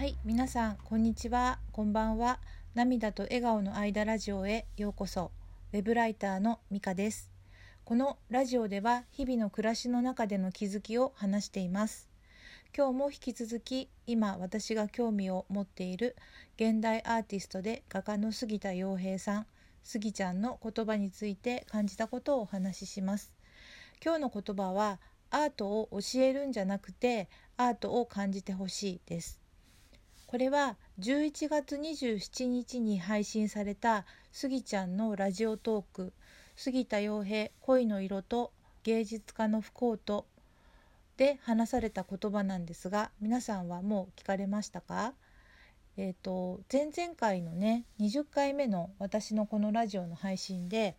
はい皆さんこんにちは。こんばんは。涙と笑顔の間ラジオへようこそ。ウェブライターのミカです。このラジオでは日々の暮らしの中での気づきを話しています。今日も引き続き今私が興味を持っている現代アーティストで画家の杉田洋平さん杉ちゃんの言葉について感じたことをお話しします。今日の言葉はアートを教えるんじゃなくてアートを感じてほしいです。これは11月27日に配信されたスギちゃんのラジオトーク「杉田洋平恋の色と芸術家の不幸と」で話された言葉なんですが皆さんはもう聞かれましたか？えーと、前々回のね20回目の私のこのラジオの配信で、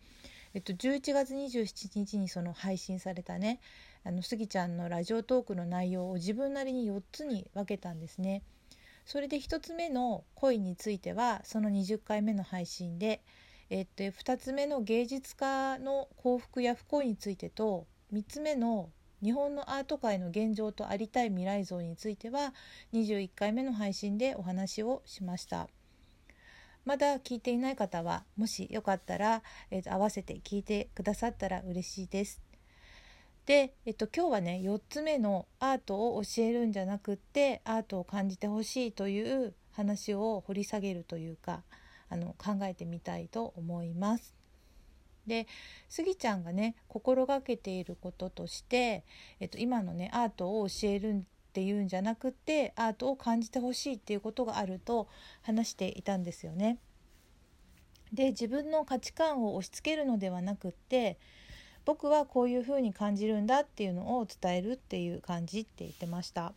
えっと、11月27日にその配信されたねあのスギちゃんのラジオトークの内容を自分なりに4つに分けたんですね。それで1つ目の恋についてはその20回目の配信で、えっと、2つ目の芸術家の幸福や不幸についてと3つ目の日本のアート界の現状とありたい未来像については21回目の配信でお話をしました。まだ聞いていない方はもしよかったら、えー、と合わせて聞いてくださったら嬉しいです。で、えっと、今日はね4つ目のアートを教えるんじゃなくってアートを感じてほしいという話を掘り下げるというかあの考えてみたいと思います。でスギちゃんがね心がけていることとして、えっと、今のねアートを教えるっていうんじゃなくってアートを感じてほしいっていうことがあると話していたんですよね。で自分の価値観を押し付けるのではなくって僕はこういうふうに感じるんだっていうのを伝えるっていう感じって言ってました。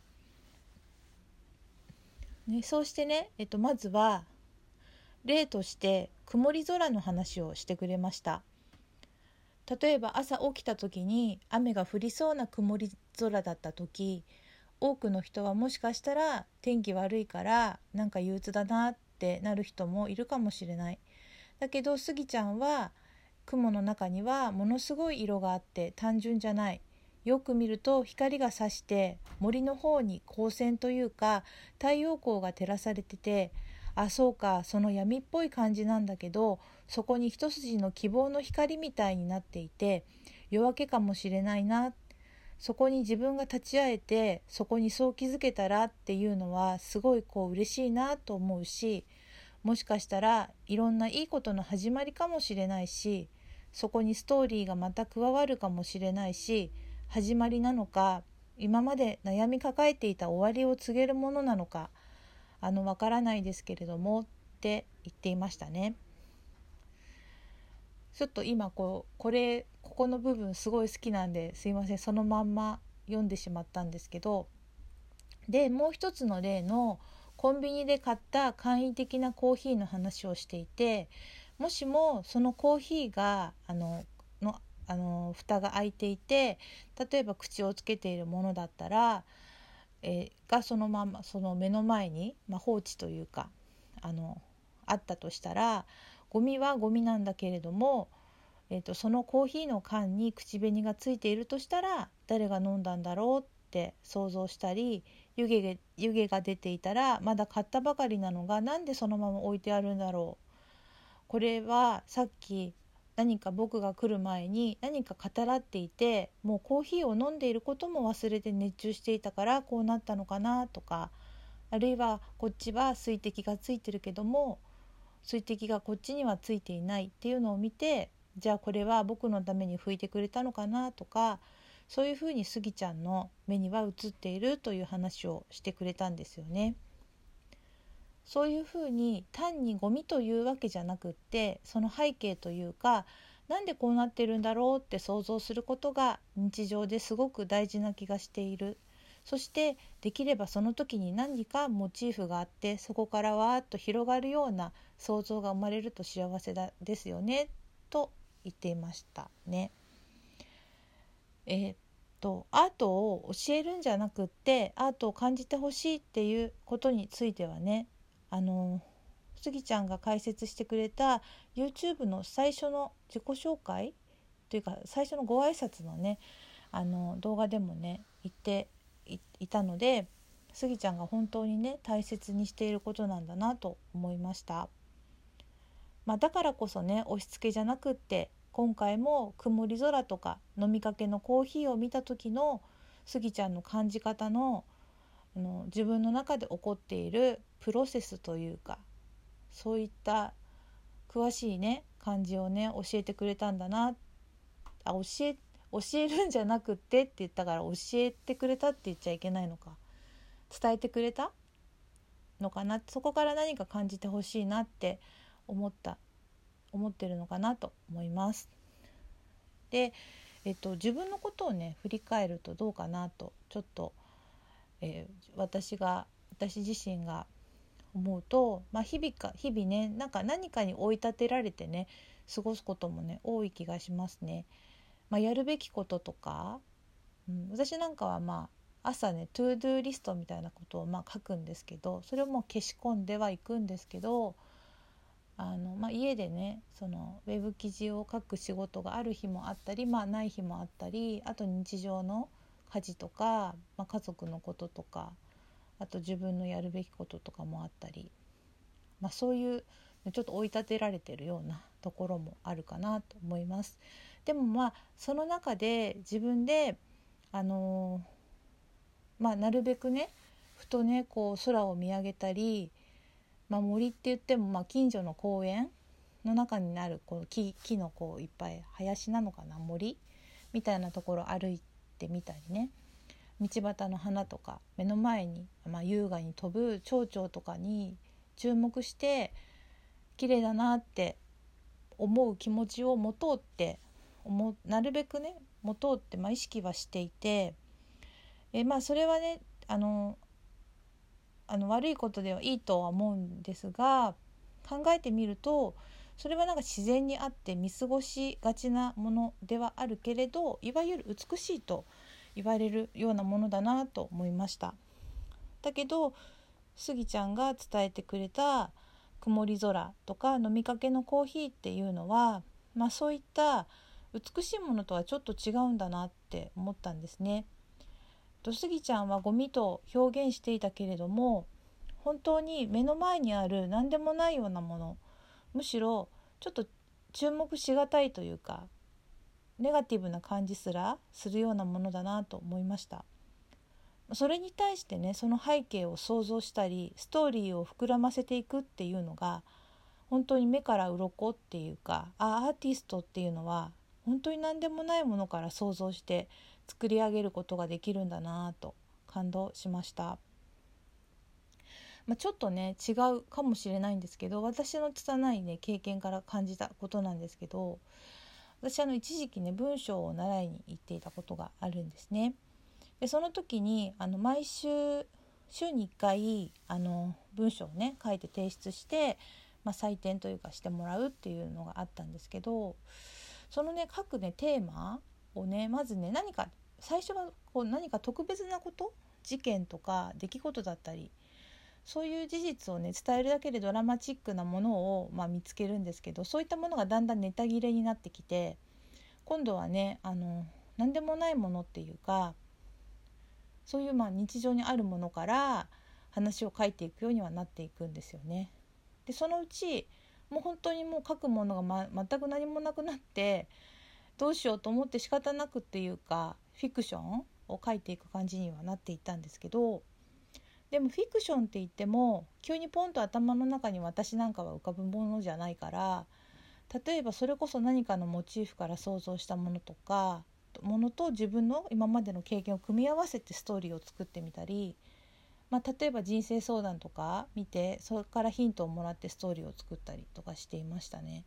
ね、そうしてね、えっと、まずは例として曇り空の話をしてくれました例えば朝起きた時に雨が降りそうな曇り空だった時多くの人はもしかしたら天気悪いからなんか憂鬱だなってなる人もいるかもしれないだけどスギちゃんは雲の中にはものすごい色があって単純じゃない。よく見ると光が差して森の方に光線というか太陽光が照らされててあそうかその闇っぽい感じなんだけどそこに一筋の希望の光みたいになっていて夜明けかもしれないなそこに自分が立ち会えてそこにそう気づけたらっていうのはすごいこう嬉しいなと思うしもしかしたらいろんないいことの始まりかもしれないしそこにストーリーがまた加わるかもしれないし始まりなのか今まで悩み抱えていた終わりを告げるものなのかあのわからないですけれどもって言っていましたね。ちょっと今こうこれここの部分すごい好きなんですいませんそのまんま読んでしまったんですけどでもう一つの例のコンビニで買った簡易的なコーヒーの話をしていてもしもそのコーヒーがあののあの蓋が開いていて例えば口をつけているものだったら、えー、がそのままその目の前に、まあ、放置というかあのあったとしたらゴミはゴミなんだけれども、えーと、そのコーヒーの缶に口紅がついているとしたら誰が飲んだんだろうって想像したり湯気湯気が出ていたらまだ買ったばかりなのが何でそのまま置いてあるんだろうこれはさっき何か僕が来る前に何か語らっていてもうコーヒーを飲んでいることも忘れて熱中していたからこうなったのかなとかあるいはこっちは水滴がついてるけども水滴がこっちにはついていないっていうのを見てじゃあこれは僕のために拭いてくれたのかなとかそういうふうにスギちゃんの目には映っているという話をしてくれたんですよね。そういうふうに単にゴミというわけじゃなくってその背景というかなんでこうなってるんだろうって想像することが日常ですごく大事な気がしているそしてできればその時に何かモチーフがあってそこからわーっと広がるような想像が生まれると幸せだですよねと言っていましたね。えー、っとアートを教えるんじゃなくってアートを感じてほしいっていうことについてはねあのスギちゃんが解説してくれた YouTube の最初の自己紹介というか最初のご挨拶のねあの動画でもね言っていたのでスギちゃんが本当にね大切にしていることなんだなと思いました。まあ、だからこそね押し付けじゃなくって今回も曇り空とか飲みかけのコーヒーを見た時のスギちゃんの感じ方のあの自分の中で起こっているプロセスというかそういった詳しいね感じをね教えてくれたんだなあ教え教えるんじゃなくってって言ったから教えてくれたって言っちゃいけないのか。伝えてくれた？のかな？そこから何か感じてほしいなって思った。思ってるのかなと思います。で、えっと、自分のことをね振り返るとどうかなとちょっと、えー、私が私自身が思うと、まあ、日々か日々ねなんか何かに追い立てられてね過ごすこともね多い気がしますね。まあ、やるべきこととか、うん、私なんかはまあ朝ね to do list みたいなことをまあ書くんですけどそれをもう消し込んではいくんですけどあの、まあ、家でねそのウェブ記事を書く仕事がある日もあったり、まあ、ない日もあったりあと日常の家事とか、まあ、家族のこととかあと自分のやるべきこととかもあったり、まあ、そういうちょっと追い立てられてるようなところもあるかなと思います。でもまあその中で自分であの、まあなるべくねふとねこう空を見上げたりまあ、森って言ってもまあ近所の公園の中になるこう木木のこういっぱい林なのかな森みたいなところ歩いててみたりね。道端の花とか目の前に、まあ、優雅に飛ぶ蝶々とかに注目して綺麗だなって思う気持ちを持とうって思なるべくね持とうって、まあ、意識はしていてえまあそれはねあのあの悪いことではいいとは思うんですが考えてみるとそれはなんか自然にあって見過ごしがちなものではあるけれどいわゆる美しいと言われるようなものだなと思いました。だけどスギちゃんが伝えてくれた曇り空とか飲みかけのコーヒーっていうのは、まあ、そういった美しいものとはちょっと違うんだなって思ったんですね。とスギちゃんはゴミと表現していたけれども本当に目の前にある何でもないようなものむしろちょっと注目しがたいというかネガティブな感じすらするようなものだなと思いましたそれに対してねその背景を想像したりストーリーを膨らませていくっていうのが本当に目から鱗っていうかあアーティストっていうのは本当に何でもないものから想像して作り上げることができるんだなと感動しました。まあ、ちょっとね違うかもしれないんですけど私の拙いね経験から感じたことなんですけど私あの一時期ね文章を習いに行っていたことがあるんですね。でその時にあの毎週週に1回あの文章をね書いて提出して、まあ、採点というかしてもらうっていうのがあったんですけどそのね各ねテーマをねまずね何か最初はこう何か特別なこと事件とか出来事だったりそういう事実をね伝えるだけでドラマチックなものを、まあ、見つけるんですけどそういったものがだんだんネタ切れになってきて今度はねあの何でもないものっていうかそういうまあ日常にあるものから話を書いていくようにはなっていくんですよね。でそのうちもう本当にもう書くものが、ま、全く何もなくなってどうしようと思って仕方なくっていうかフィクションを書いていく感じにはなっていったんですけどでもフィクションって言っても急にポンと頭の中に私なんかは浮かぶものじゃないから例えばそれこそ何かのモチーフから想像したものとかものと自分の今までの経験を組み合わせてストーリーを作ってみたり、まあ、例えば人生相談とか見てそれからヒントをもらってストーリーを作ったりとかしていましたね。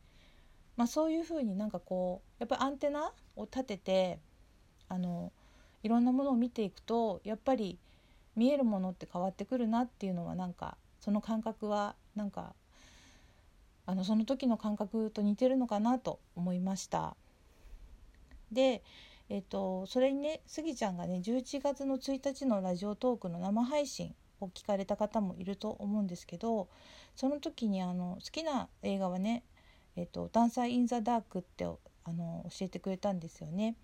まあ、そういうふうになんかこうやっぱりアンテナを立ててあのいろんなものを見ていくとやっぱり見えるものって変わってくるなっていうのはなんかその感覚はなんかあのその時の感覚と似てるのかなと思いました。で、えっと、それにねスギちゃんがね11月の1日のラジオトークの生配信を聞かれた方もいると思うんですけどその時にあの好きな映画はね「えっと、ダンサー・イン・ザ・ダーク」ってあの教えてくれたんですよね。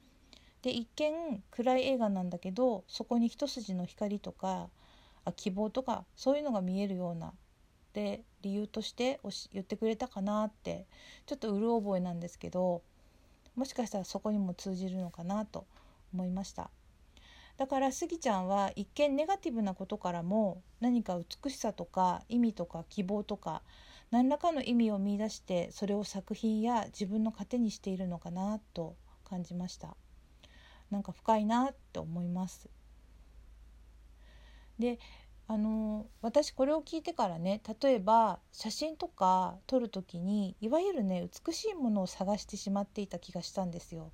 で一見暗い映画なんだけどそこに一筋の光とかあ希望とかそういうのが見えるようなで理由として言ってくれたかなってちょっとうる覚えなんですけどもしかしたらそこにも通じるのかなと思いました。だからスギちゃんは一見ネガティブなことからも何か美しさとか意味とか希望とか何らかの意味を見いだしてそれを作品や自分の糧にしているのかなと感じました。なんか深いなって思います。であの私これを聞いてからね例えば写真とか撮る時にいわゆるね美しいものを探してしまっていた気がしたんですよ。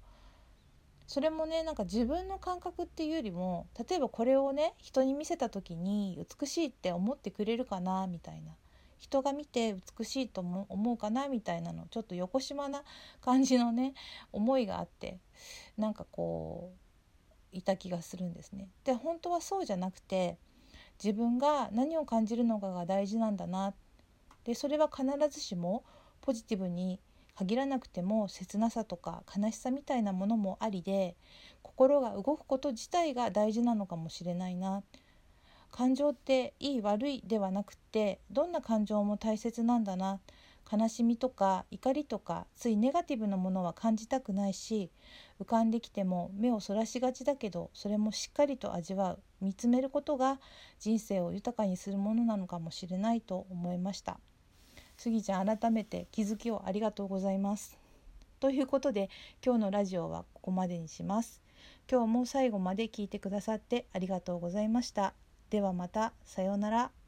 それもねなんか自分の感覚っていうよりも例えばこれをね人に見せた時に美しいって思ってくれるかなみたいな。人が見て美しいと思うかなみたいなのちょっと横島な感じのね思いがあって。なんかこういた気がするんですね。で本当はそうじゃなくて自分が何を感じるのかが大事なんだな。でそれは必ずしもポジティブに限らなくても切なさとか悲しさみたいなものもありで心が動くこと自体が大事なのかもしれないな。感情っていい悪いではなくってどんな感情も大切なんだな。悲しみとか怒りとかついネガティブなものは感じたくないし浮かんできても目をそらしがちだけどそれもしっかりと味わう見つめることが人生を豊かにするものなのかもしれないと思いました。杉ちゃん改めて気づきをありがとうございます。ということで今日のラジオはここまでにします。今日も最後まで聞いてくださってありがとうございました。ではまたさようなら。